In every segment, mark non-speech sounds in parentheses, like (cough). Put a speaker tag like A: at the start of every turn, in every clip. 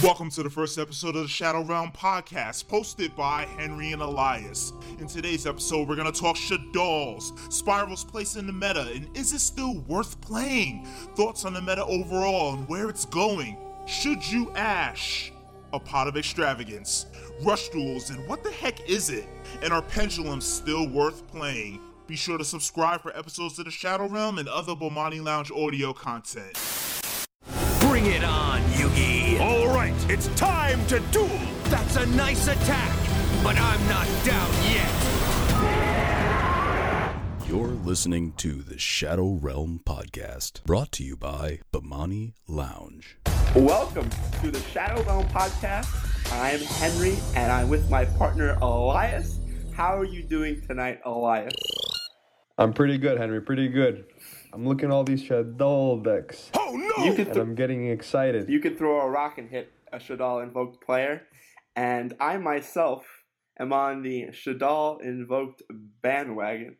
A: Welcome to the first episode of the Shadow Realm podcast, posted by Henry and Elias. In today's episode, we're going to talk Shaddolls, Spyral's place in the meta, and is it still worth playing? Thoughts on the meta overall and where it's going. Should you Ash? A pot of extravagance, rush duels, and what the heck is it? And are pendulums still worth playing? Be sure to subscribe for episodes of the Shadow Realm and other Bomani Lounge audio content.
B: Bring it on, Yugi!
C: Right, it's time to duel!
B: That's a nice attack, but I'm not down yet!
D: You're listening to the Shadow Realm podcast, brought to you by Bamani Lounge.
E: Welcome to the Shadow Realm podcast. I'm Henry and I'm with my partner Elias. How are you doing tonight, Elias?
F: I'm pretty good, Henry. Pretty good. I'm looking at all these Shadow decks,
C: Oh no!
E: You could
F: and I'm getting excited.
E: you could throw a rock and hit a Shaddoll invoked player, and I myself am on the Shaddoll invoked bandwagon.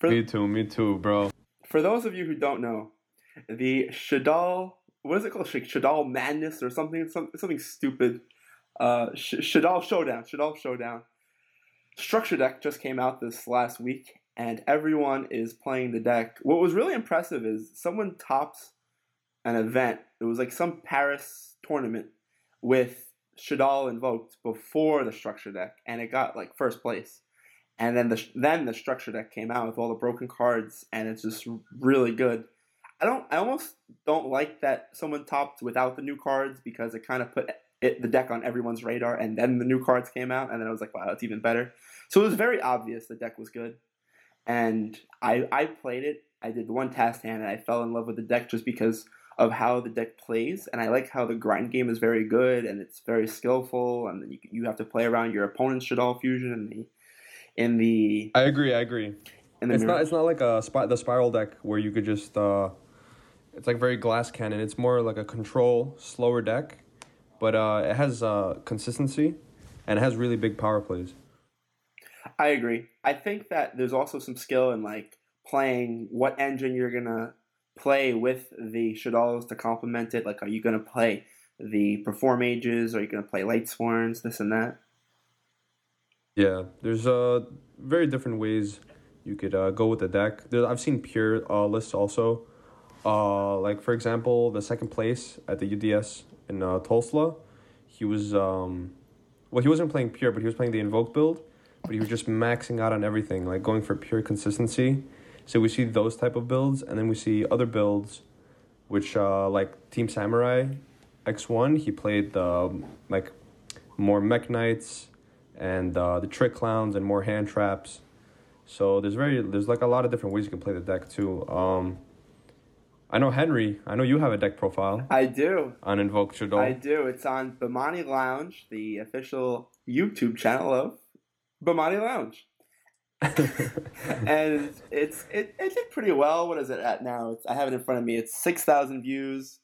E: For,
F: Me too. Me too, bro.
E: for those of you who don't know, the Shaddoll what is it called? Sh- Shaddoll Madness or something some, something stupid. Uh, Sh- Shaddoll Showdown. Shaddoll Showdown. Structure deck just came out this last week, and everyone is playing the deck. What was really impressive is someone tops an event. It was like some Paris tournament with Shaddoll invoked before the structure deck, and it got like first place. And then the then the structure deck came out with all the broken cards, and it's just really good. I don't. I almost don't like that someone topped without the new cards because it kind of put it, the deck on everyone's radar, and then the new cards came out, and then I was like, wow, it's even better. So it was very obvious the deck was good, and I I played it. I did the one test hand, and I fell in love with the deck just because of how the deck plays, and I like how the grind game is very good and it's very skillful, and you you have to play around your opponent's Shaddoll fusion in the in the
F: I agree. I agree.
E: in the
F: It's
E: mirror.
F: not. It's not like a the Spyral deck where you could just. uh It's like very glass cannon. It's more like a control slower deck, but uh it has uh consistency, and it has really big power plays.
E: I agree. I think that there's also some skill in like playing what engine you're gonna play with the Shaddolls to complement it. Like, are you gonna play the Performages? Are you gonna play Light Sworns? This and that.
F: Yeah, there's uh very different ways you could uh, go with the deck. There, I've seen pure uh, lists also. Uh, like for example, the second place at the UDS in uh, Tulsa, he was um, well, he wasn't playing pure, but he was playing the invoke build, but he was just maxing out on everything, like going for pure consistency. So we see those type of builds, and then we see other builds, which uh, like Team Samurai, X one, he played the like more Mekk-Knights and uh, the trick clowns and more hand traps. So there's very there's like a lot of different ways you can play the deck too. Um, I know Henry. I know you have a deck profile
E: I do.
F: on Invoke
E: I do. It's on Bamani Lounge, the official YouTube channel of Bamani Lounge. (laughs) and it's it, it did pretty well. What is it at now? It's, I have it in front of me. It's six thousand views.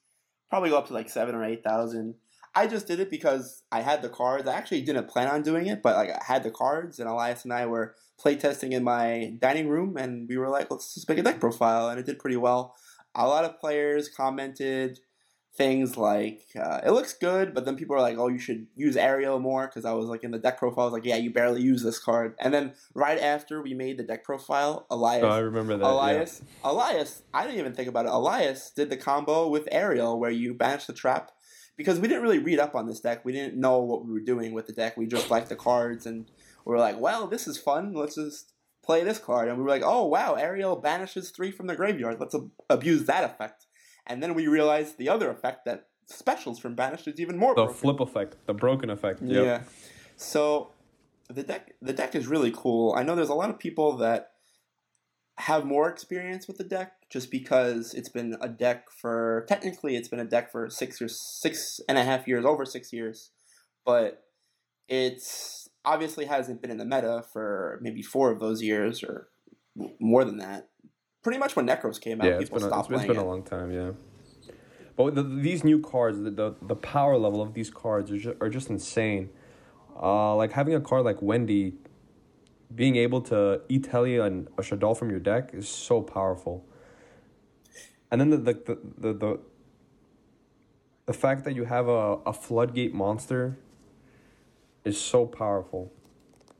E: Probably go up to like seven or eight thousand. I just did it because I had the cards. I actually didn't plan on doing it, but like I had the cards, and Elias and I were playtesting in my dining room, and we were like, let's just make a deck profile, and it did pretty well. A lot of players commented things like uh, it looks good, but then people are like, "Oh, you should use Ariel more." Because I was like in the deck profile, I was like, "Yeah, you barely use this card." And then right after we made the deck profile, Elias,
F: Oh, I remember that. yeah.
E: Elias, Elias, I didn't even think about it. Elias did the combo with Ariel where you banish the trap because we didn't really read up on this deck. We didn't know what we were doing with the deck. We just liked the cards and we were like, "Well, this is fun. Let's just." Play this card, and we were like, "Oh wow, Ariel banishes three from the graveyard. Let's ab- abuse that effect." And then we realized the other effect that specials from banished is even more
F: The
E: broken.
F: flip effect, the broken effect. Yep.
E: Yeah. So the deck the deck is really cool. I know there's a lot of people that have more experience with the deck just because it's been a deck for technically it's been a deck for six or six and a half years, over six years. But it's obviously hasn't been in the meta for maybe four of those years or more than that. Pretty much when Nekroz came out,
F: Yeah, it's
E: people
F: been, a, it's
E: stopped
F: been, it's been a long time. Yeah. But the, these new cards, the, the the power level of these cards are just, are just insane. Uh, like having a card like Wendy, being able to Italia and a Shaddoll from your deck is so powerful. And then the the the, the, the the fact that you have a, a floodgate monster is so powerful.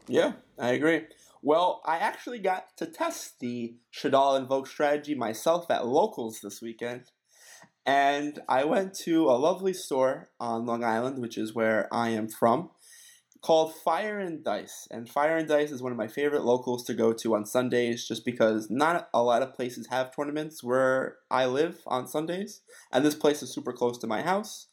E: Yeah, I agree. Well, I actually got to test the Shaddoll Invoke strategy myself at locals this weekend. And I went to a lovely store on Long Island, which is where I am from, called Fire and Dice. And Fire and Dice is one of my favorite locals to go to on Sundays just because not a lot of places have tournaments where I live on Sundays. And this place is super close to my house.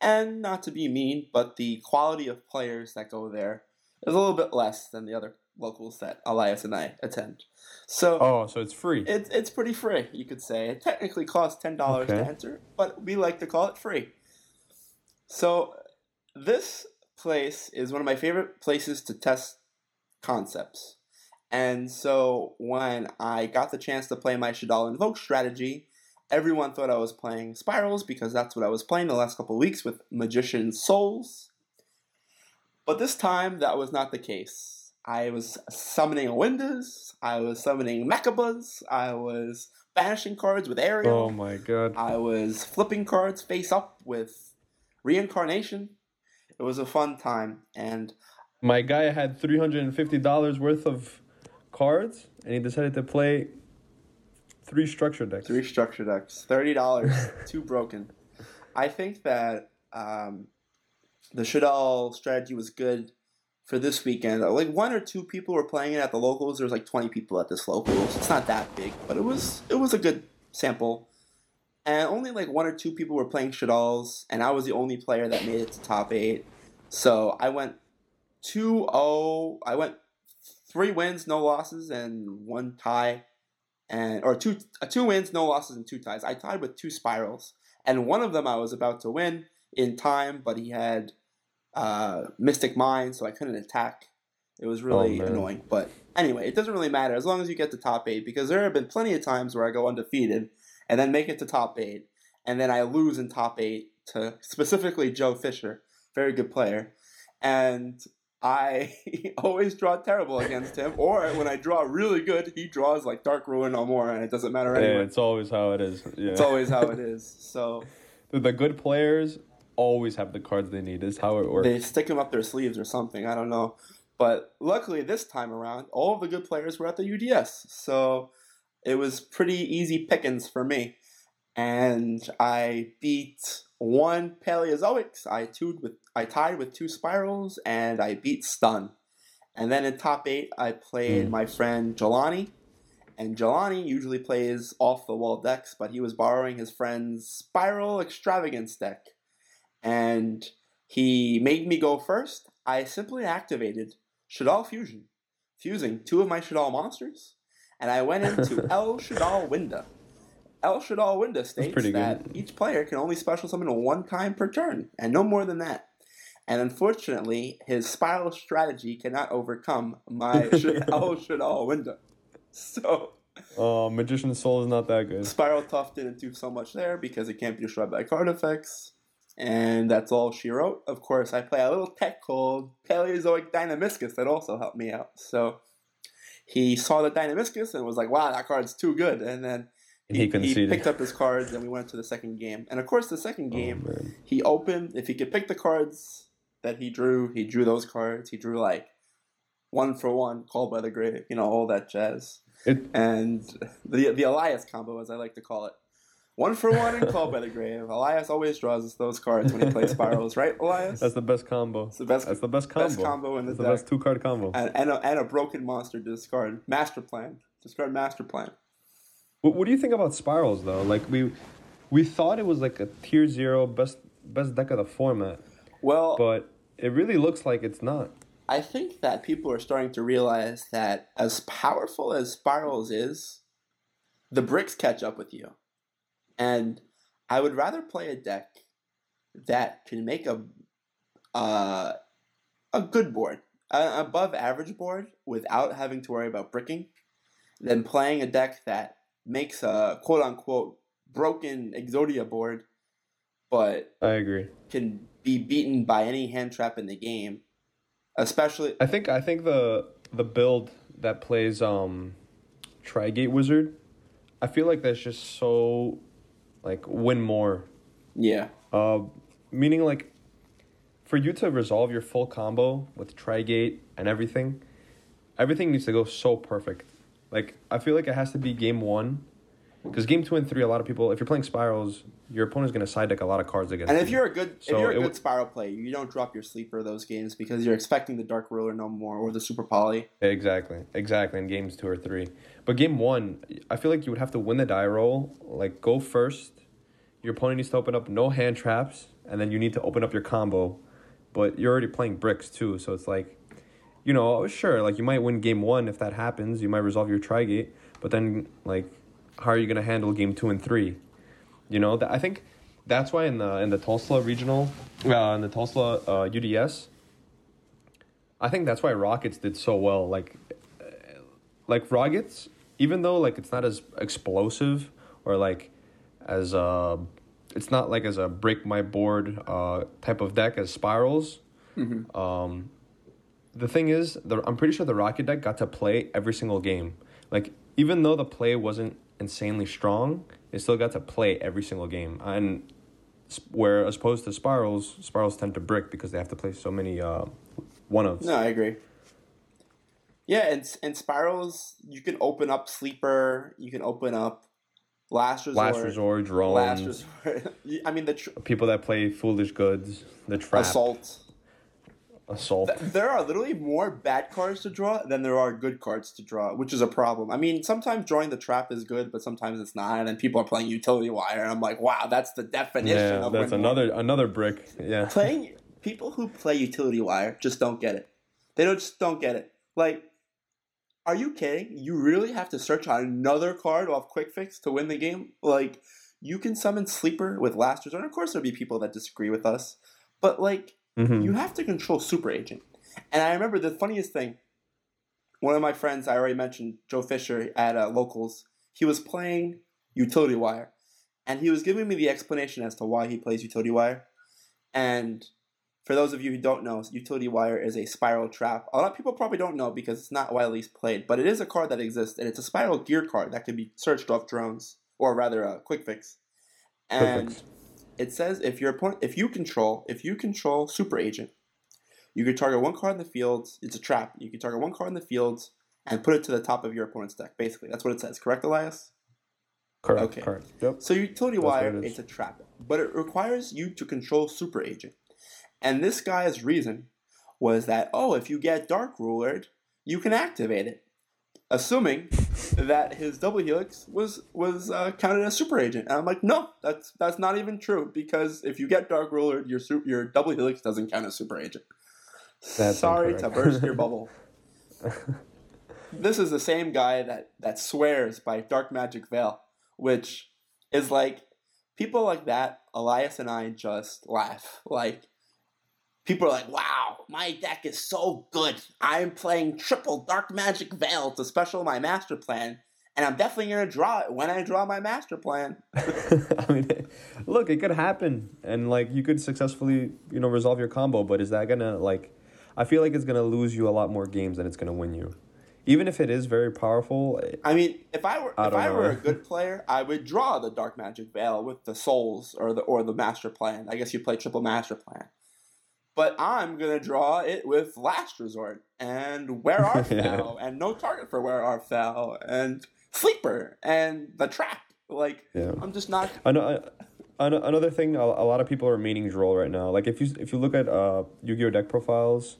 E: And not to be mean, but the quality of players that go there is a little bit less than the other locals that Elias and I attend. So
F: Oh, so it's free.
E: it's it's pretty free, you could say. It technically costs ten dollars to enter, but we like to call it free. So this place is one of my favorite places to test concepts. And so when I got the chance to play my Shaddoll Invoke strategy, everyone thought I was playing Spyrals because that's what I was playing the last couple of weeks with Magician Souls. But this time that was not the case. I was summoning Windas, I was summoning Mechabuzz, I was banishing cards with Ariel.
F: oh my god.
E: I was flipping cards face up with reincarnation. It was a fun time, and
F: My guy had three hundred and fifty dollars worth of cards, and he decided to play three structure decks.
E: three structure decks, thirty dollars, (laughs) two broken. I think that um, the Shaddoll strategy was good for this weekend. Like one or two people were playing it at the locals. There was like twenty people at this locals. It's not that big, but it was it was a good sample. And only like one or two people were playing Shaddolls, and I was the only player that made it to top eight. So I went 2-0. I went three wins, no losses, and one tie, and or two uh, two wins, no losses, and two ties. I tied with two Spyrals, and one of them I was about to win in time, but he had uh, Mystic Mine, so I couldn't attack. It was really
F: Oh,
E: annoying, but anyway, it doesn't really matter as long as you get to top eight because there have been plenty of times where I go undefeated and then make it to top eight, and then I lose in top eight to specifically Joe Fisher, very good player, and I (laughs) always draw terrible against him, or when I draw really good, he draws like Dark Ruler No More, and it doesn't matter
F: Yeah,
E: anyway.
F: it's always how it is. Yeah.
E: It's always how it (laughs) is. So
F: the good players always have the cards they need. Is how it works.
E: they stick them up their sleeves or something. I don't know. But luckily, this time around, all of the good players were at the UDS, so it was pretty easy pickings for me. And I beat one Paleozoics. I tied with I tied with two Spyrals, and I beat Stun. And then in top eight, I played
F: Hmm.
E: my friend Jelani. And Jelani usually plays off the wall decks, but he was borrowing his friend's Spyral Extravagance deck. And he made me go first. I simply activated Shaddoll Fusion, fusing two of my Shaddoll monsters, and I went into (laughs) El Shaddoll Winda. El Shaddoll Winda states
F: pretty good.
E: that each player can only special summon one time per turn, and no more than that. And unfortunately, his Spyral strategy cannot overcome my (laughs) El Shaddoll Winda. So,
F: Oh, Magician's Soul is not that good.
E: Spyral Tough didn't do so much there because it can't be destroyed by card effects. And that's all she wrote. Of course, I play a little tech called Paleozoic Dinomischus that also helped me out. So he saw the Dinomischus and was like, wow, that card's too good. And then
F: And he conceded.
E: picked up his cards and we went to the second game. And of course, the second
F: Oh,
E: game,
F: man.
E: he opened, if he could pick the cards that he drew, he drew those cards. He drew like one for one, called by the grave, you know, all that jazz
F: It,
E: and the the Elias combo, as I like to call it. One for one and called by the grave. Elias always draws us those cards when he plays Spyrals, right, Elias?
F: that's the best combo.
E: It's the best-
F: That's the best combo.
E: best combo in the
F: That's the
E: deck.
F: best two card combo.
E: and, and, a, and a broken monster discard. Master plan. Discard master plan.
F: What, what do you think about Spyrals though? Like we we thought it was like a tier zero best best deck of the format,
E: Well,
F: but it really looks like it's not.
E: I think that people are starting to realize that as powerful as Spyrals is, the bricks catch up with you. And I would rather play a deck that can make a uh, a good board, an above average board, without having to worry about bricking, than playing a deck that makes a quote unquote broken Exodia board, but
F: I agree.
E: can be beaten by any hand trap in the game. Especially,
F: I think I think the the build that plays um Trigate Wizard, I feel like that's just so like win more.
E: yeah,
F: Uh, meaning like, for you to resolve your full combo with Trigate and everything, everything needs to go so perfect. Like I feel like it has to be game one, because game two and three, a lot of people, if you're playing Spyrals, your opponent's gonna side deck a lot of cards against.
E: And
F: you.
E: if you're a good
F: So
E: if you're a good
F: would-
E: Spyral player, you don't drop your sleeper those games because you're expecting the dark ruler no more or the super poly.
F: Exactly, exactly. In games two or three, but game one, I feel like you would have to win the die roll. Like go first. Your opponent needs to open up no hand traps, and then you need to open up your combo. But you're already playing bricks too, so it's like, you know, sure, like you might win game one if that happens. You might resolve your trigate, but then like, how are you gonna handle game two and three? You know, I think that's why in the in the Tulsa regional, uh, in the Tulsa uh, UDS, I think that's why Rokkets did so well. Like, like Rokkets, even though like it's not as explosive or like as a it's not like as a break my board uh type of deck as Spyrals. Um, the thing is, the I'm pretty sure the Rokket deck got to play every single game. Like even though the play wasn't insanely strong, it still got to play every single game. And where as opposed to Spyrals, Spyrals tend to brick because they have to play so many uh one of.
E: No, I agree. Yeah, and and Spyrals you can open up sleeper, you can open up last resort,
F: Last resort, drones,
E: last resort. (laughs) I mean the tr-
F: people that play foolish goods, the trap,
E: assault.
F: assault.
E: There are literally more bad cards to draw than there are good cards to draw, which is a problem. I mean, sometimes drawing the trap is good, but sometimes it's not, and then people are playing utility wire, and I'm like, wow, that's the definition
F: yeah,
E: of
F: that's another another brick. Yeah,
E: playing people who play utility wire just don't get it. They don't just don't get it. Like, are you kidding? You really have to search on another card off Quik-Fix to win the game? Like, you can summon sleeper with last resort. Of course, there'll be people that disagree with us, but like,
F: Mhm.
E: you have to control super agent. And I remember the funniest thing. One of my friends, I already mentioned, Joe Fisher at uh, Locals. He was playing utility wire, and he was giving me the explanation as to why he plays utility wire. And for those of you who don't know, utility wire is a Spyral trap. A lot of people probably don't know because it's not widely played, but it is a card that exists, and it's a Spyral gear card that can be searched off drones, or rather, uh, a Quik-Fix. And
F: fix.
E: it says if your opponent, if you control, if you control super agent, you can target one card in the field. It's a trap. You can target one card in the field and put it to the top of your opponent's deck. Basically, that's what it says. Correct, Elias?
F: correct,
E: okay.
F: correct. Yep.
E: So utility
F: That's
E: wire
F: it is
E: a trap, but it requires you to control super agent. And this guy's reason was that oh, if you get dark rulered, you can activate it, assuming that his double helix was was uh, counted as super agent. And I'm like, no, that's that's not even true because if you get dark rulered, your your double helix doesn't count as super agent.
F: That's
E: Sorry to burst your bubble. (laughs) this is the same guy that that swears by Dark Magic Veil, which is like people like that. Elias and I just laugh. Like people are like, "Wow, my deck is so good. I'm playing triple Dark Magic Veil to special my master plan." And I'm definitely gonna draw it when I draw my master plan. (laughs)
F: I mean, look, it could happen, and like you could successfully, you know, resolve your combo. But is that gonna like? I feel like it's gonna lose you a lot more games than it's gonna win you, even if it is very powerful.
E: I mean, if I were
F: I
E: if I
F: know.
E: were a good player, I would draw the Dark Magic Veil with the souls or the or the Master Plan. I guess you play triple Master Plan. But I'm gonna draw it with Last Resort and Where Are (laughs)
F: Yeah.
E: And no target for Where Are Fell and Sleeper and the Trap. Like
F: Yeah.
E: I'm just not.
F: Ano- ano- Another thing, a lot of people are maining Droll right now. Like if you if you look at uh, Yu-Gi-Oh deck profiles,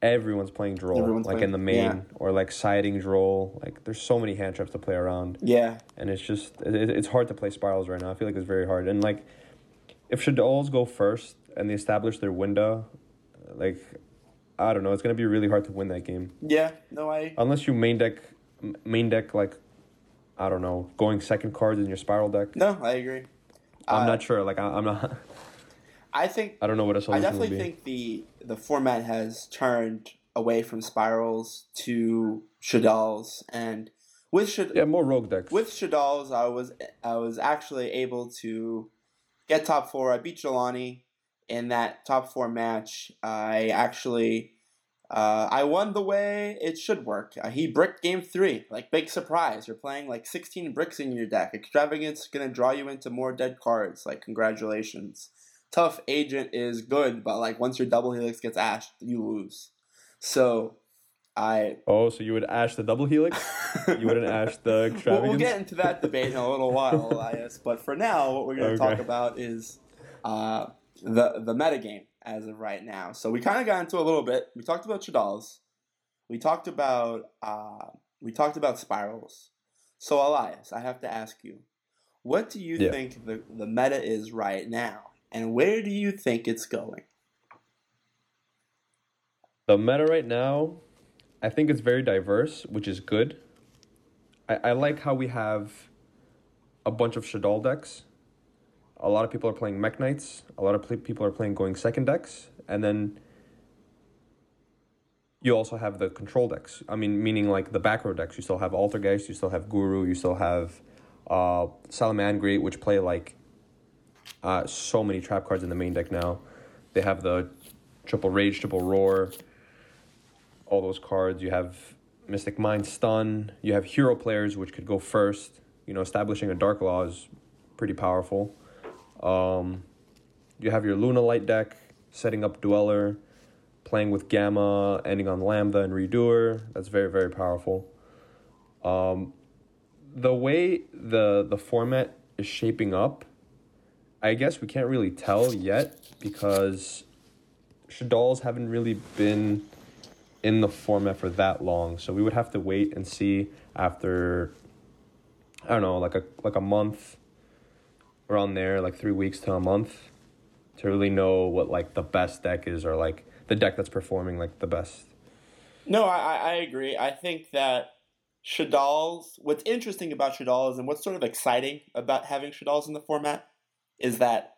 F: everyone's playing Droll,
E: Everyone's
F: like
E: playing-
F: in the main
E: yeah.
F: or like siding Droll. Like there's so many hand traps to play around.
E: Yeah,
F: and it's just it, it- it's hard to play Spyrals right now. I feel like it's very hard. And like, if Shaddolls go first and they establish their window, like, I don't know, it's gonna be really hard to win that game
E: yeah. No, I.
F: unless you main deck main deck like, I don't know, going second cards in your Spyral deck.
E: No, I agree.
F: I'm
E: Uh,
F: not sure. Like I, I'm not. (laughs)
E: I think
F: I don't know what a
E: I definitely think the the format has turned away from Spyrals to Shaddolls and with Shad-
F: yeah, more rogue decks.
E: with Shaddolls, I was I was actually able to get top four. I beat Jelani in that top four match. I actually Uh, I won the way it should work. Uh, he bricked game three. Like, big surprise. You're playing like 16 bricks in your deck. Extravagance going to draw you into more dead cards. Like, congratulations. Tough Agent is good, but like, once your double helix gets ashed, you lose. So, I.
F: Oh, so you would ash the double helix? (laughs) you wouldn't ash the extravagance?
E: We'll, we'll get into that debate in a little while, Elias. But for now, what we're going (laughs) to
F: Okay.
E: talk about is uh, the the metagame as of right now. So we kind of got into a little bit. We talked about Shaddolls. We talked about uh, we talked about spirals. So Elias, I have to ask you, what do you
F: Yeah.
E: think the, the meta is right now, and where do you think it's going?
F: The meta right now, I think it's very diverse, which is good. I, I like how we have a bunch of Shaddoll decks. A lot of people are playing Mekk-Knights. A lot of pl- people are playing going second decks. And then you also have the control decks. I mean, meaning like the back row decks. You still have Altergeist, you still have Guru, you still have uh, which play like uh, so many trap cards in the main deck now. They have the triple rage, triple roar, all those cards. You have Mystic Mine stun. You have hero players, which could go first. You know, establishing a Dark Law is pretty powerful. Um, you have your Lunalight deck, setting up Dweller, playing with Gamma, ending on Lambda and Redoer. That's very, very powerful. Um, the way the the format is shaping up, I guess we can't really tell yet because Shaddolls haven't really been in the format for that long. So we would have to wait and see after I don't know, like a like a month around there, like three weeks to a month, to really know what like the best deck is or like the deck that's performing like the best.
E: No, I, I agree. I think that Shaddolls, what's interesting about Shaddolls and what's sort of exciting about having Shaddolls in the format is that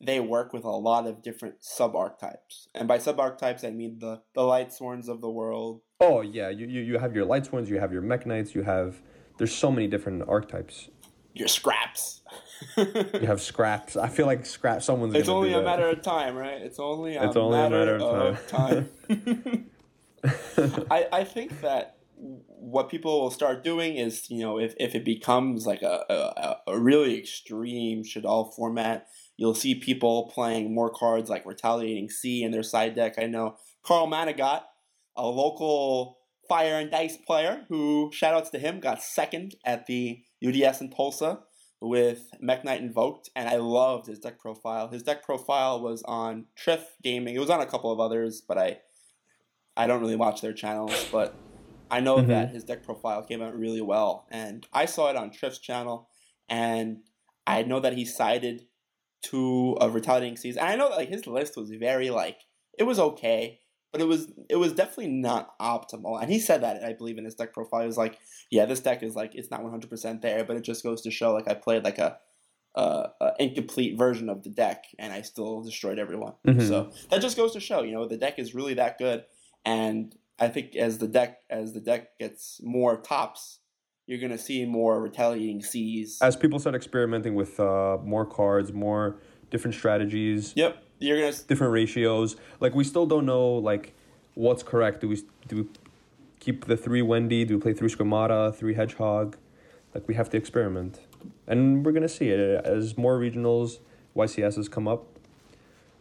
E: they work with a lot of different sub archetypes. And by sub archetypes, I mean the, the Light Sworns of the world.
F: Oh yeah, you, you you have your light ones, you have your Mekk-Knights, you have there's so many different archetypes.
E: Your scraps. (laughs)
F: You have scraps. I feel like scrap someone's
E: it's only a
F: that.
E: matter of time, right? It's only a,
F: It's only a
E: matter,
F: matter of
E: of time. (laughs) (laughs) I, I think that what people will start doing is, you know, if, if it becomes like a, a, a really extreme Shaddoll format, you'll see people playing more cards like Retaliating c in their side deck. I know Carl Manigat, a local Fire and Dice player who, shoutouts to him, got second at the UDS in Tulsa with Mekk-Knight Invoked, and I loved his deck profile. His deck profile was on Triff Gaming. It was on a couple of others, but I I don't really watch their channels, but I know
F: Mhm.
E: that his deck profile came out really well. And I saw it on Triff's channel, and I know that he sided two of Retaliating Seas. And I know that like his list was very like it was okay, but it was it was definitely not optimal. And he said that I believe in his deck profile. He was like, yeah, this deck is like it's not one hundred percent there, but it just goes to show like I played like a uh, uh, incomplete version of the deck, and I still destroyed everyone.
F: Mhm.
E: So that just goes to show, you know, the deck is really that good. And I think as the deck as the deck gets more tops, you're gonna see more retaliating seas.
F: As people start experimenting with uh, more cards, more different strategies,
E: yep, you're gonna.
F: different ratios. Like we still don't know like what's correct. Do we do we keep the three Wendy? Do we play three Squamata, three Hedgehog? Like we have to experiment, and we're gonna see it as more regionals, YCSs come up.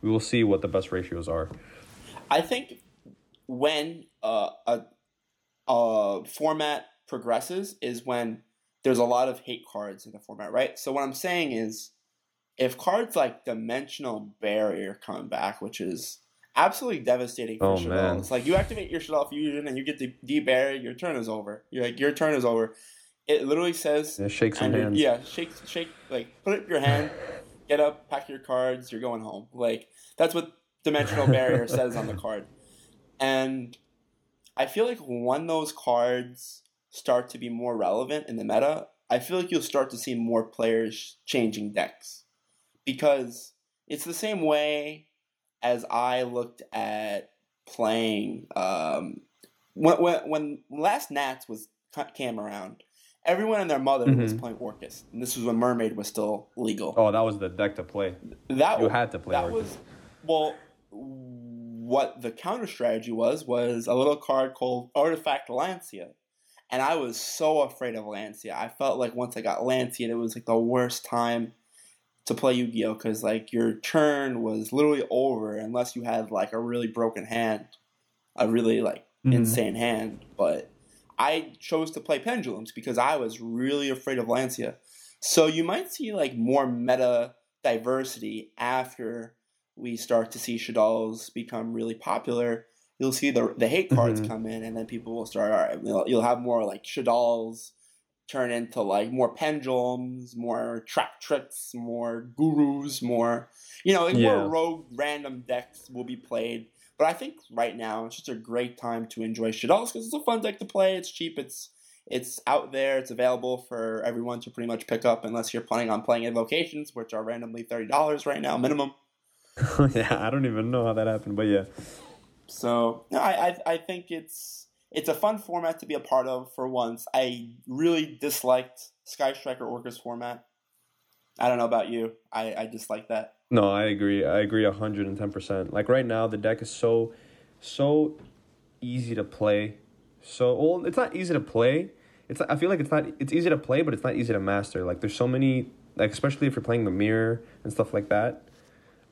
F: We will see what the best ratios are.
E: I think when uh, a a format progresses is when there's a lot of hate cards in the format, right? So what I'm saying is, if cards like Dimensional Barrier come back, which is absolutely devastating for
F: Oh, man.
E: It's like you activate your Shaddoll fusion and you get the debarrier, your turn is over. You're like your turn is over. It literally says
F: Yeah, shake some hands.
E: Yeah, shake, shake, like put up your hand, get up, pack your cards, you're going home. Like that's what dimensional barrier (laughs) says on the card, and I feel like when those cards start to be more relevant in the meta, I feel like you'll start to see more players changing decks because it's the same way as I looked at playing um, when, when when last Nats was came around. Everyone and their mother was
F: Mhm.
E: playing Orcust, and this was when Mermaid was still legal.
F: Oh, that was the deck to play.
E: that
F: you had to play
E: That
F: Orcust.
E: was well. what the counter strategy was was a little card called Artifact Lancia. And I was so afraid of Lancia. I felt like once I got Lancia, it was like the worst time to play Yu-Gi-Oh because like your turn was literally over unless you had like a really broken hand, a really like
F: Mhm.
E: insane hand. But I chose to play Pendulums because I was really afraid of Lancia. So you might see like more meta diversity after we start to see Shaddolls become really popular. You'll see the the hate cards
F: Mhm.
E: come in, and then people will start. All right, you'll, you'll have more like Shaddolls turn into like more pendulums, more trap tricks, more gurus, more you know, like
F: Yeah.
E: more rogue random decks will be played. But I think right now it's just a great time to enjoy Shaddolls because it's a fun deck to play. It's cheap. It's it's out there. It's available for everyone to pretty much pick up, unless you're planning on playing invocations, which are randomly thirty dollars right now minimum. (laughs) (laughs)
F: yeah, I don't even know how that happened, but yeah.
E: So no, I, I I think it's it's a fun format to be a part of for once. I really disliked Sky Striker Orcust format. I don't know about you. I, I dislike that.
F: No, I agree. I agree hundred and ten percent. Like right now, the deck is so, so easy to play. So well, it's not easy to play. It's I feel like it's not. It's easy to play, but it's not easy to master. Like there's so many. Like especially if you're playing the mirror and stuff like that.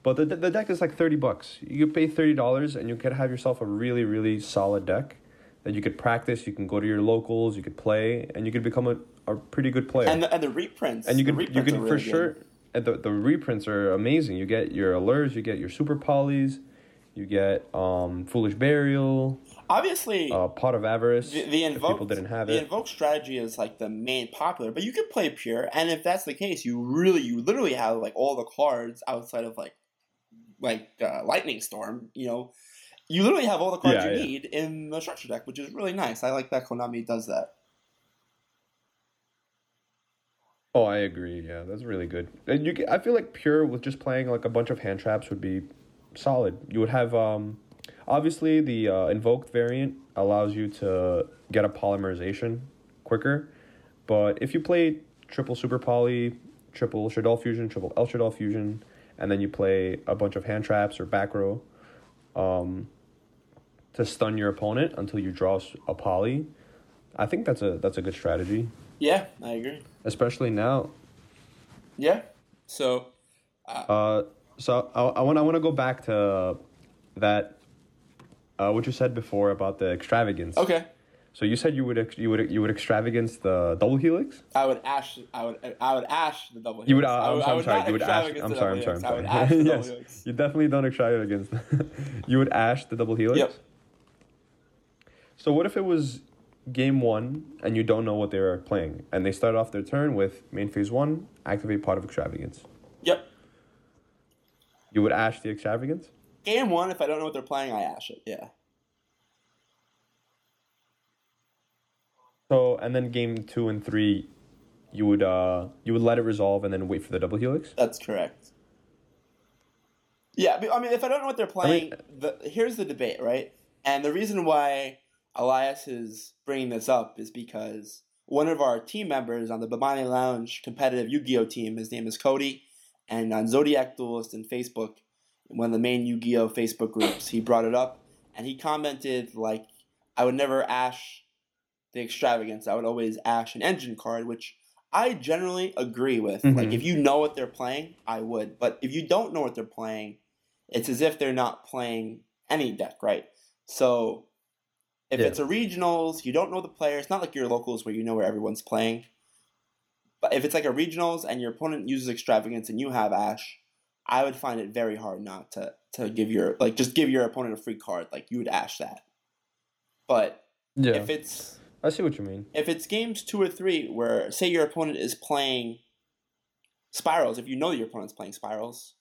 F: But the the deck is like thirty bucks. You pay thirty dollars and you could have yourself a really really solid deck that you could practice. You can go to your locals. You could play, and you could become a, a pretty good player
E: And the, and the reprints.
F: and you can you can for
E: good.
F: sure and the the reprints are amazing. You get your allures, you get your super polys, you get um foolish burial,
E: Obviously,
F: uh, pot of avarice.
E: the, the invoke
F: people didn't have
E: the
F: it.
E: The invoke strategy is like the main popular, but you could play pure, and if that's the case, you really you literally have like all the cards outside of like like uh, lightning storm. You know, you literally have all the cards
F: Yeah,
E: you
F: yeah.
E: need in the structure deck, which is really nice. I like that Konami does that.
F: Oh, I agree. Yeah, that's really good. And you, I feel like pure with just playing like a bunch of hand traps would be solid. You would have um, obviously the uh, invoked variant allows you to get a polymerization quicker, but if you play triple super poly, triple Shaddoll fusion, triple El Shaddoll fusion, and then you play a bunch of hand traps or back row, um, to stun your opponent until you draw a poly, I think that's a that's a good strategy,
E: Yeah, I agree.
F: especially now
E: Yeah, so
F: Uh, so I, I want I want to go back to that uh, what you said before about the extravagance.
E: okay.
F: So you said you would you would you would extravagance the double helix.
E: I would ash. I would. I would ash the double.
F: You would. Uh,
E: helix.
F: I'm,
E: would- I
F: I'm sorry. You would ash. I'm sorry. I'm sorry. I'm
E: helix.
F: Sorry.
E: would ash the (laughs) double
F: yes,
E: helix.
F: you definitely don't extravagance. (laughs) you would ash the double helix.
E: Yep.
F: So what if it was game one and you don't know what they're playing and they start off their turn with main phase one activate pot of extravagance.
E: Yep.
F: You would ash the extravagance.
E: Game one, if I don't know what they're playing, I ash it. Yeah.
F: So and then game two and three, you would uh you would let it resolve and then wait for the double helix.
E: That's correct. Yeah, I mean, if I don't know what they're playing, the here's the debate, right? And the reason why Elias is bringing this up is because one of our team members on the Babani Lounge competitive Yu-Gi-Oh team, his name is Cody, and on Zodiac Duelist and Facebook, one of the main Yu-Gi-Oh Facebook groups, he brought it up, and he commented like, "I would never ash the extravagance. I would always ash an engine card," which I generally agree with.
F: Mhm.
E: Like if you know what they're playing, I would. But if you don't know what they're playing, it's as if they're not playing any deck, right? So if
F: Yeah.
E: it's a regionals, you don't know the player. It's not like your locals where you know where everyone's playing. But if it's like a regionals and your opponent uses extravagance and you have Ash, I would find it very hard not to to give your like just give your opponent a free card. Like you would Ash that. But
F: Yeah,
E: if it's
F: I see what you mean.
E: if it's games two or three where say your opponent is playing Spyrals, if you know your opponent's playing Spyrals,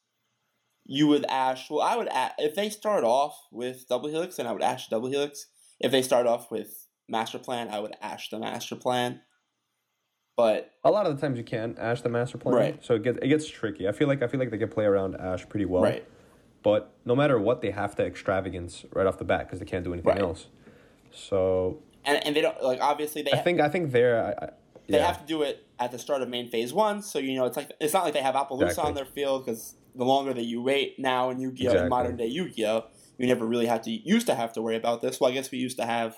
E: you would ash. Well, I would ash, if they start off with double helix, then I would ash double helix. If they start off with master plan, I would ash the master plan. But
F: A lot of the times you can ash the master plan,
E: Right.
F: So it gets it gets tricky. I feel like I feel like they can play around ash pretty well,
E: right,
F: But no matter what, they have to extravagance right off the bat because they can't do anything
E: Right.
F: else. So
E: and and they don't like obviously they
F: I think I think there, I, I,
E: they
F: yeah,
E: have to do it at the start of main phase one. So you know it's like it's not like they have Apollousa
F: Exactly.
E: on their field because the longer that you wait now in Yu-Gi-Oh in
F: Exactly.
E: modern day Yu-Gi-Oh, you never really had to used to have to worry about this. Well, I guess we used to have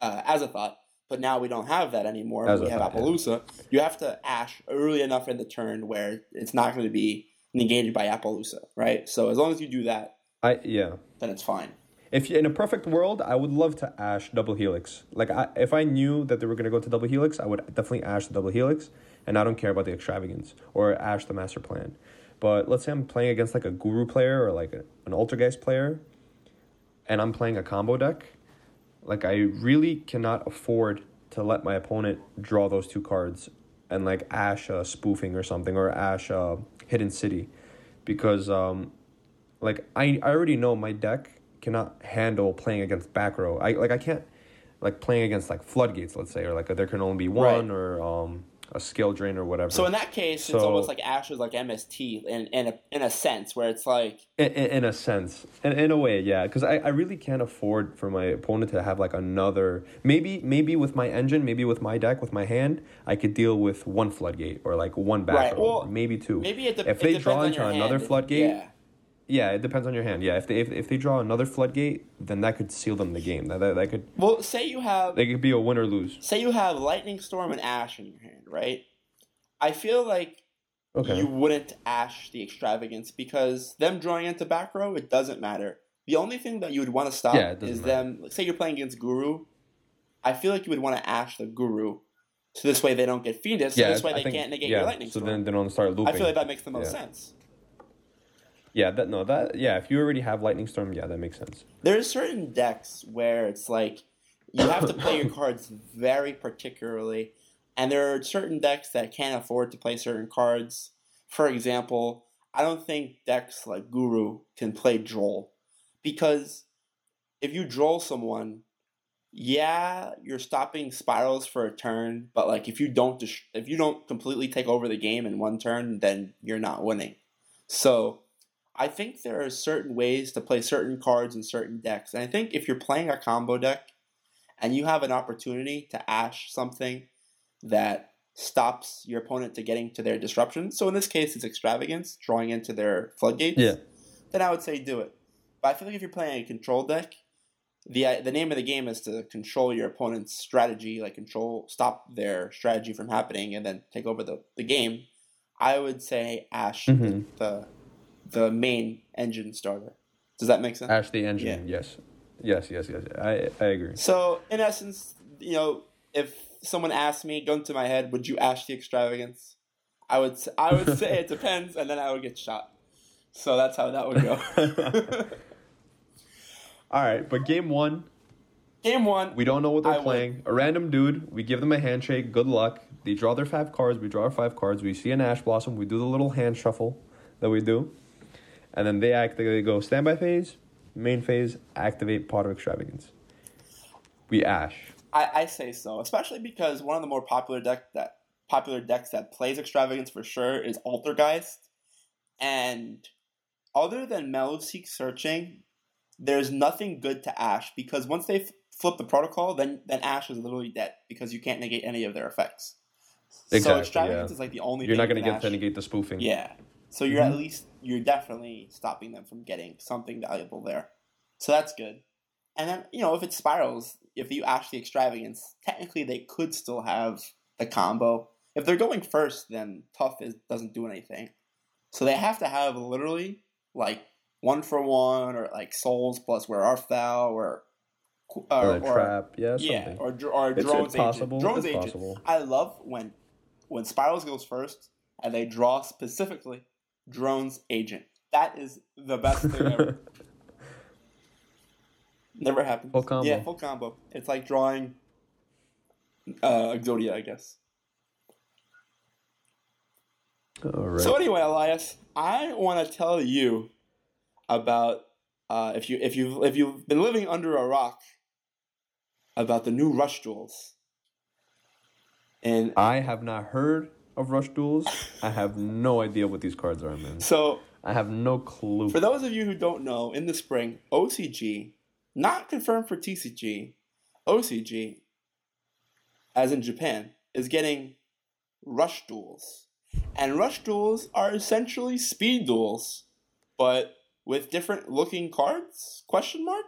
E: uh, thought. but now we don't have that anymore. we have
F: yeah.
E: Apollousa. You have to Ash early enough in the turn where it's not going to be negated by Apollousa, right? So as long as you do that,
F: I yeah.
E: then it's fine.
F: If you, in a perfect world, I would love to ash double helix. Like I, if I knew that they were gonna go to double helix, I would definitely ash the double helix, and I don't care about the extravagance or ash the master plan. But let's say I'm playing against like a guru player or like a, an altergeist player, and I'm playing a combo deck. Like I really cannot afford to let my opponent draw those two cards and like ash a spoofing or something or ash hidden city, because um, like I, I already know my deck cannot handle playing against back row. I like I can't like playing against like floodgates, let's say, or like there can only be one
E: Right.
F: or um a skill drain or whatever.
E: So in that case, it's almost like Ash is like MST in in a, in a sense where it's like
F: in, in, in a sense, in, in a way, yeah, because I, I really can't afford for my opponent to have like another. Maybe maybe with my engine, maybe with my deck, with my hand, I could deal with one floodgate or like one back
E: Right, well,
F: maybe two.
E: maybe it, de-
F: if they draw into another
E: hand.
F: floodgate,
E: Yeah.
F: Yeah, it depends on your hand. Yeah, if they if, if they draw another floodgate, then that could seal them the game. That that, that could
E: Well, say you have
F: they could be a win or lose.
E: say you have Lightning Storm and Ash in your hand, right? I feel like
F: Okay.
E: you wouldn't Ash the extravagance because them drawing into back row, it doesn't matter. The only thing that you would want to stop
F: Yeah,
E: is
F: matter.
E: them. Say you're playing against Guru. I feel like you would want to Ash the Guru, so this way they don't get Fiendess. So this way
F: I
E: they
F: think-
E: can't negate
F: yeah,
E: your Lightning Storm.
F: So
E: Storm.
F: then they don't start looping.
E: I feel like that makes the most
F: Yeah.
E: sense.
F: Yeah, that no, that yeah. If you already have lightning storm, yeah, that makes sense.
E: There's certain decks where it's like you have to play your (coughs) cards very particularly, and there are certain decks that can't afford to play certain cards. For example, I don't think decks like Guru can play Droll because if you Droll someone, yeah, you're stopping Spyrals for a turn, but like if you don't dis- if you don't completely take over the game in one turn, then you're not winning. So I think there are certain ways to play certain cards in certain decks. And I think if you're playing a combo deck and you have an opportunity to ash something that stops your opponent to getting to their disruption, so in this case it's extravagance, drawing into their floodgates,
F: Yeah.
E: then I would say do it. But I feel like if you're playing a control deck, the uh, the name of the game is to control your opponent's strategy, like control stop their strategy from happening and then take over the, the game. I would say Ash
F: Mhm.
E: the the main engine starter. Does that make sense?
F: Ash the engine, yes, yes, yes, yes. I I agree.
E: So in essence, you know, if someone asked me, gun to my head, would you ash the extravagance? I would s- I would say it (laughs) depends, and then I would get shot. So that's how that would go. (laughs)
F: All right, but game one,
E: Game one,
F: we don't know what they're
E: I win.
F: playing. A random dude, we give them a handshake. Good luck. They draw their five cards. We draw our five cards. We see an ash blossom. We do the little hand shuffle that we do, and then they act. They go standby phase, main phase, activate pot of extravagance. We ash.
E: I, I say so, especially because one of the more popular deck that popular decks that plays extravagance for sure is Altergeist, and other than Meluseek searching, there's nothing good to Ash because once they f- flip the protocol, then then Ash is literally dead because you can't negate any of their effects.
F: Exactly, so
E: extravagance
F: yeah.
E: is like the only.
F: You're not going to
E: can
F: get to
E: Ash.
F: negate the spoofing.
E: Yeah. So you're
F: Mm-hmm.
E: at least you're definitely stopping them from getting something valuable there. So that's good. And then, you know, if it Spyrals, if you ash the extravagance, technically they could still have the combo. If they're going first, then tough is doesn't do anything. So they have to have literally like one for one or like souls plus Where Arf Thou or
F: Or uh,
E: or,
F: a trap. Yeah, something.
E: yeah, or or
F: It's-
E: drones
F: it's possible,
E: agent. Drones
F: it's
E: agent.
F: possible.
E: I love when when Spyrals goes first and they draw specifically drones agent. That is the best thing ever. (laughs) Never happened.
F: Full combo.
E: Yeah, full combo. It's like drawing uh Exodia, I guess.
F: All right.
E: So anyway, Elias, I want to tell you about uh, if you if you if you've been living under a rock about the new Rush duels. And
F: I have not heard of Rush Duels. I have no idea what these cards are, man.
E: so
F: I have no clue.
E: For those of you who don't know, in the spring, OCG, not confirmed for TCG, OCG, as in Japan, is getting rush duels. And rush duels are essentially speed duels, but with different looking cards? Question mark.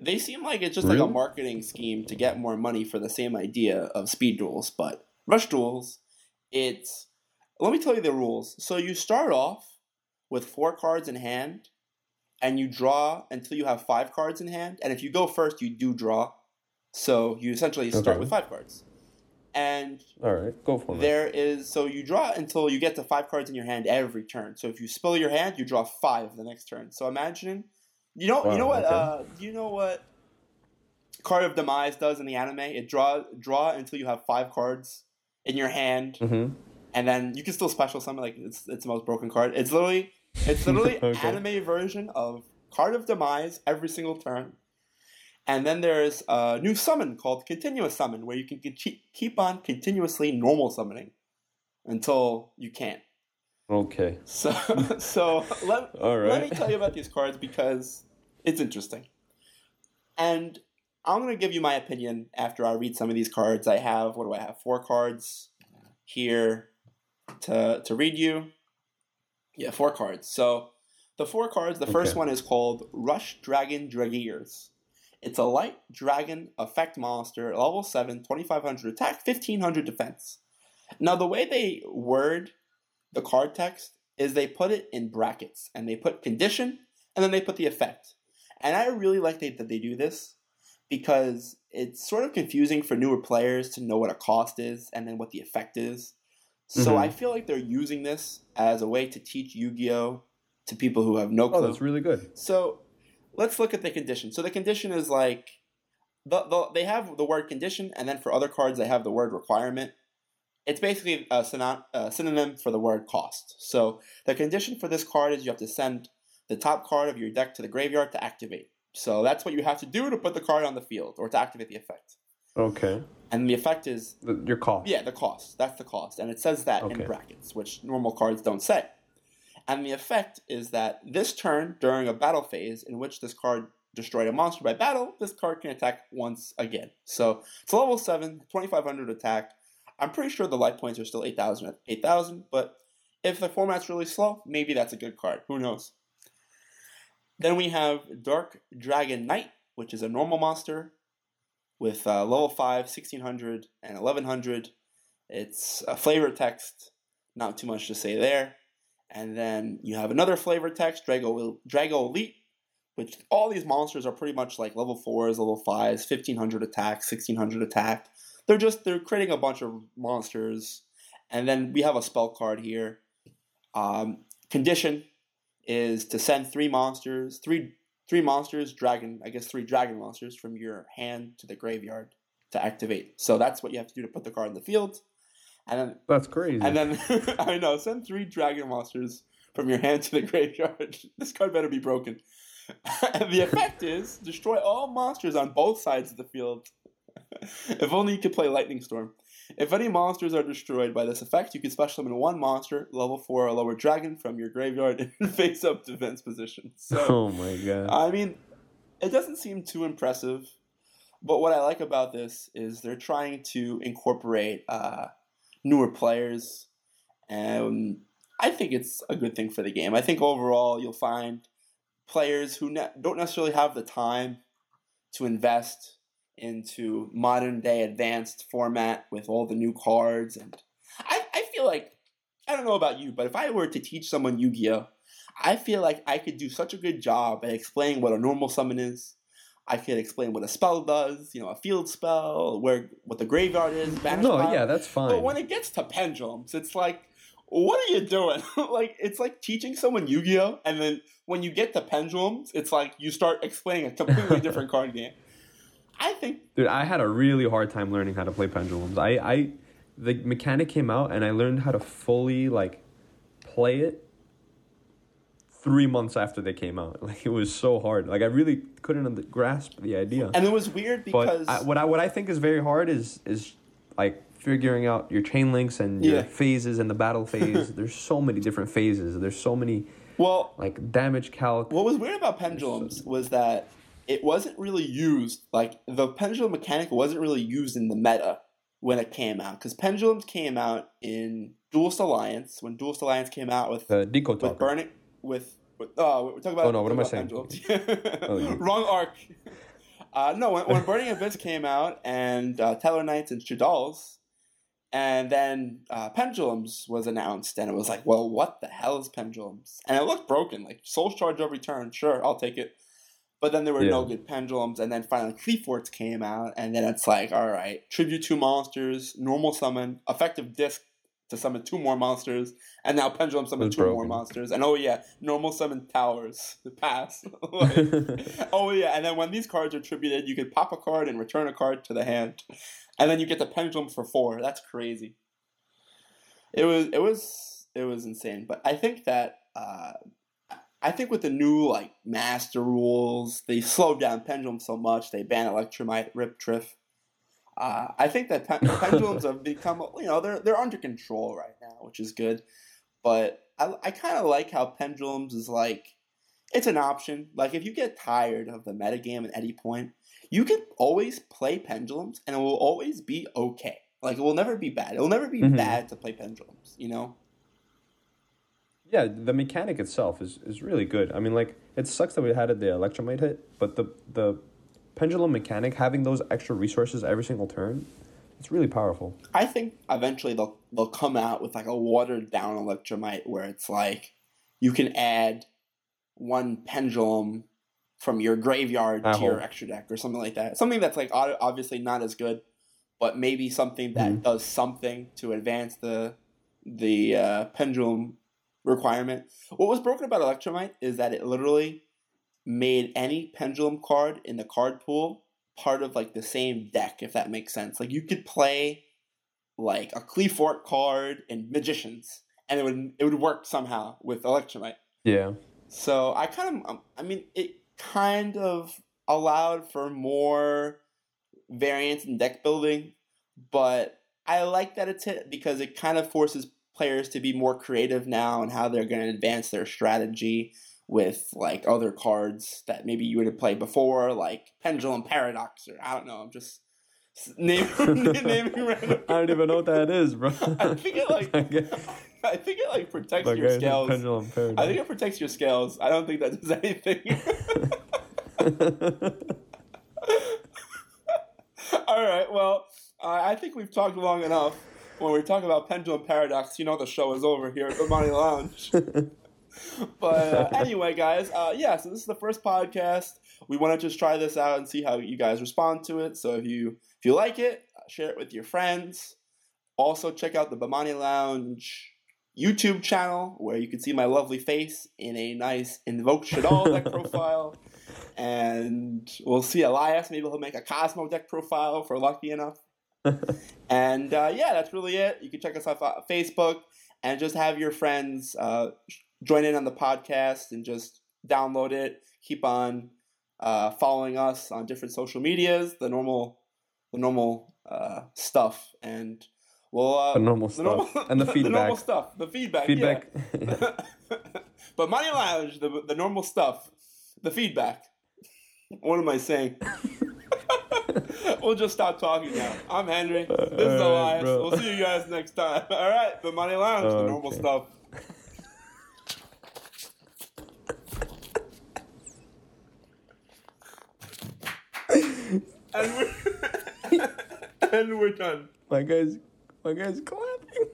E: They seem like it's just like a marketing scheme to get more money for the same idea of speed duels, but rush duels, it's let me tell you the rules. So you start off with four cards in hand, and you draw until you have five cards in hand. And if you go first, you do draw. So you essentially start
F: Okay.
E: with five cards. And
F: All right, go for it.
E: there is so you draw until you get to five cards in your hand every turn. So if you spill your hand, you draw five the next turn. So imagine, you know, you know what,
F: okay.
E: uh, you know what, Card of Demise does in the anime. It draw draw until you have five cards in your hand,
F: Mm-hmm.
E: and then you can still special summon. Like it's it's the most broken card. It's literally it's (laughs) literally
F: Okay.
E: anime version of Card of Demise every single turn. And then there's a new summon called Continuous Summon, where you can keep keep on continuously normal summoning until you can't.
F: Okay. (laughs)
E: So, so let, let me tell you about these cards because it's interesting. And I'm going to give you my opinion after I read some of these cards. I have, what do I have? Four cards here to, to read you. Yeah, four cards. So the four cards, the first
F: Okay.
E: one is called Rush Dragon Dragears. It's a light dragon effect monster, level 7, 2500 attack, 1500 defense. Now, the way they word the card text is they put it in brackets and they put condition and then they put the effect. And I really like they, that they do this because it's sort of confusing for newer players to know what a cost is and then what the effect is. So
F: Mhm.
E: I feel like they're using this as a way to teach Yu Gi Oh! to people who have no clue.
F: Oh, that's really good.
E: So let's look at the condition. So the condition is like the, the they have the word condition, and then for other cards they have the word requirement. It's basically a, synon- a synonym for the word cost. So the condition for this card is you have to send the top card of your deck to the graveyard to activate. So that's what you have to do to put the card on the field or to activate the effect.
F: Okay.
E: And the effect is
F: The, your cost.
E: yeah, the cost. That's the cost. And it says that
F: Okay.
E: in brackets, which normal cards don't say. And the effect is that this turn, during a battle phase in which this card destroyed a monster by battle, this card can attack once again. So it's level 7, 2500 attack. I'm pretty sure the life points are still 8000 at 8000, but if the format's really slow, maybe that's a good card. Who knows? Then we have Dark Dragon Knight, which is a normal monster with uh, level 5, 1600, and 1100. It's a flavor text, not too much to say there. And then you have another flavor text, Drago, Drago Elite, which all these monsters are pretty much like level 4s, level 5s, 1500 attack, 1600 attack. They're just, they're creating a bunch of monsters. And then we have a spell card here. Um, condition is to send three monsters, three three monsters, dragon, I guess three dragon monsters from your hand to the graveyard to activate. So that's what you have to do to put the card in the field. And then
F: That's crazy.
E: and then (laughs) I know, send three dragon monsters from your hand to the (laughs) graveyard. this card better be broken. (laughs) and the effect is destroy all monsters on both sides of the field. if only you could play Lightning Storm. If any monsters are destroyed by this effect, you can special summon one monster, level 4 or lower dragon, from your graveyard (laughs) in face up defense position. So
F: oh my god.
E: I mean, it doesn't seem too impressive, but what I like about this is they're trying to incorporate uh, newer players, and I think it's a good thing for the game. I think overall you'll find players who ne- don't necessarily have the time to invest into modern day advanced format with all the new cards and I, I feel like I don't know about you, but if I were to teach someone Yu-Gi-Oh, I feel like I could do such a good job at explaining what a normal summon is. I could explain what a spell does, you know, a field spell, where what the graveyard is. Oh,
F: no,
E: pile.
F: yeah, that's fine.
E: But when it gets to pendulums, it's like, what are you doing? (laughs) like, it's like teaching someone Yu-Gi-Oh, and then when you get to pendulums, it's like you start explaining a completely (laughs) different card game. I think
F: Dude, I had a really hard time learning how to play pendulums. I, I, the mechanic came out and I learned how to fully like play it three months after they came out. (laughs) Like it was so hard. Like I really couldn't grasp the idea.
E: And it was weird because
F: but I, what I what I think is very hard is is like figuring out your chain links and your
E: Yeah.
F: phases and the battle (laughs) phase. There's so many different phases. There's so many
E: well,
F: like damage calc.
E: what was weird about pendulums was that it wasn't really used. Like the pendulum mechanic wasn't really used in the meta when it came out because pendulums came out in Duelist Alliance when Duelist Alliance came out with
F: The Deco
E: with
F: talker.
E: burning with Oh, we're talking about.
F: Oh, no, what am I saying? (laughs) (laughs) Oh,
E: Wrong arc. (laughs) Uh, no, when, when Burning Abyss came out and uh, Tellarknights and Shaddolls, and then uh, Pendulums was announced, and it was like, well, what the hell is Pendulums? And it looked broken. Like Soul Charge of Return, sure, I'll take it. But then there were no good pendulums, and then finally Qliphorts came out, and then it's like, all right, tribute two monsters, normal summon, effective disc to summon two more monsters, and now pendulum summon
F: It's
E: two more monsters, and oh yeah, normal summon towers, (laughs) The pass. (laughs) Like, (laughs) oh yeah, and then when these cards are tributed, you can pop a card and return a card to the hand, and then you get the pendulum for four. That's crazy. It was it was it was insane, but I think that uh, I think with the new like master rules, they (laughs) slowed down pendulum so much. They ban Electrumite, rip, triff. Uh, I think that pen- (laughs) pendulums have become you know they're they're under control right now, which is good. But I I kind of like how pendulums is like it's an option. Like if you get tired of the metagame at any point, you can always play pendulums, and it will always be okay. Like it will never be bad. It will never be
F: Mhm.
E: bad to play pendulums. You know.
F: Yeah, the mechanic itself is, is really good. I mean, like it sucks that we had it the Electrumite hit, but the the pendulum mechanic having those extra resources every single turn, it's really powerful.
E: I think eventually they'll they'll come out with like a watered down Electrumite where it's like you can add one pendulum from your graveyard
F: I
E: to your extra deck or something like that. Something that's like obviously not as good, but maybe something that
F: Mhm.
E: does something to advance the the uh, pendulum requirement. What was broken about Electrumite is that it literally made any pendulum card in the card pool part of like the same deck, if that makes sense. Like you could play like a Qliphort card and Magicians, and it would it would work somehow with Electrumite.
F: Yeah.
E: So I kind of, um, I mean, it kind of allowed for more variance in deck building, but I like that it's hit because it kind of forces players to be more creative now and how they're going to advance their strategy with like other cards that maybe you would have played before, like Pendulum Paradox, or I don't know. I'm just (laughs) naming, naming (laughs) random.
F: I don't even know what that is, bro. (laughs)
E: I think it like
F: I
E: think it like protects
F: my
E: your
F: guy's
E: scales.
F: pendulum paradigm.
E: I think it protects your scales. I don't think that does anything. All right. Well, uh, I think we've talked long enough. When we talk about pendulum paradox, you know the show is over here at the Bomani Lounge. (laughs) but uh, anyway, guys, uh, yeah. So this is the first podcast. We want to just try this out and see how you guys respond to it. So if you if you like it, share it with your friends. Also, check out the Bomani Lounge YouTube channel where you can see my lovely face in a nice Invoke Shaddoll deck (laughs) profile. And we'll see Elias. Maybe he'll make a Kozmo deck profile if we're lucky enough. (laughs) and uh, yeah, that's really it. You can check us out on Facebook and just have your friends uh, join in on the podcast and just download it. Keep on uh, following us on different social medias, the normal, the normal uh, stuff, and we'll uh,
F: The normal
E: the
F: stuff.
E: normal-
F: and the (laughs)
E: the
F: feedback.
E: normal stuff, the feedback,
F: feedback.
E: yeah. (laughs) but Bomani Lounge, the the normal stuff, the feedback. What am I saying? (laughs) we'll just stop talking now. I'm Henry. This is Elias.
F: bro.
E: We'll see you guys next time. (laughs) All right, the Bomani Lounge, the normal stuff. (laughs) and we're and we're done.
F: my guy's my guy's clapping.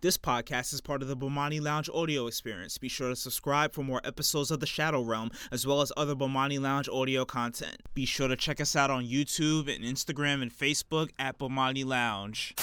G: This podcast is part of the Bomani Lounge audio experience. Be sure to subscribe for more episodes of The Shadow Realm, as well as other Bomani Lounge audio content. Be sure to check us out on YouTube and Instagram and Facebook at Bomani Lounge.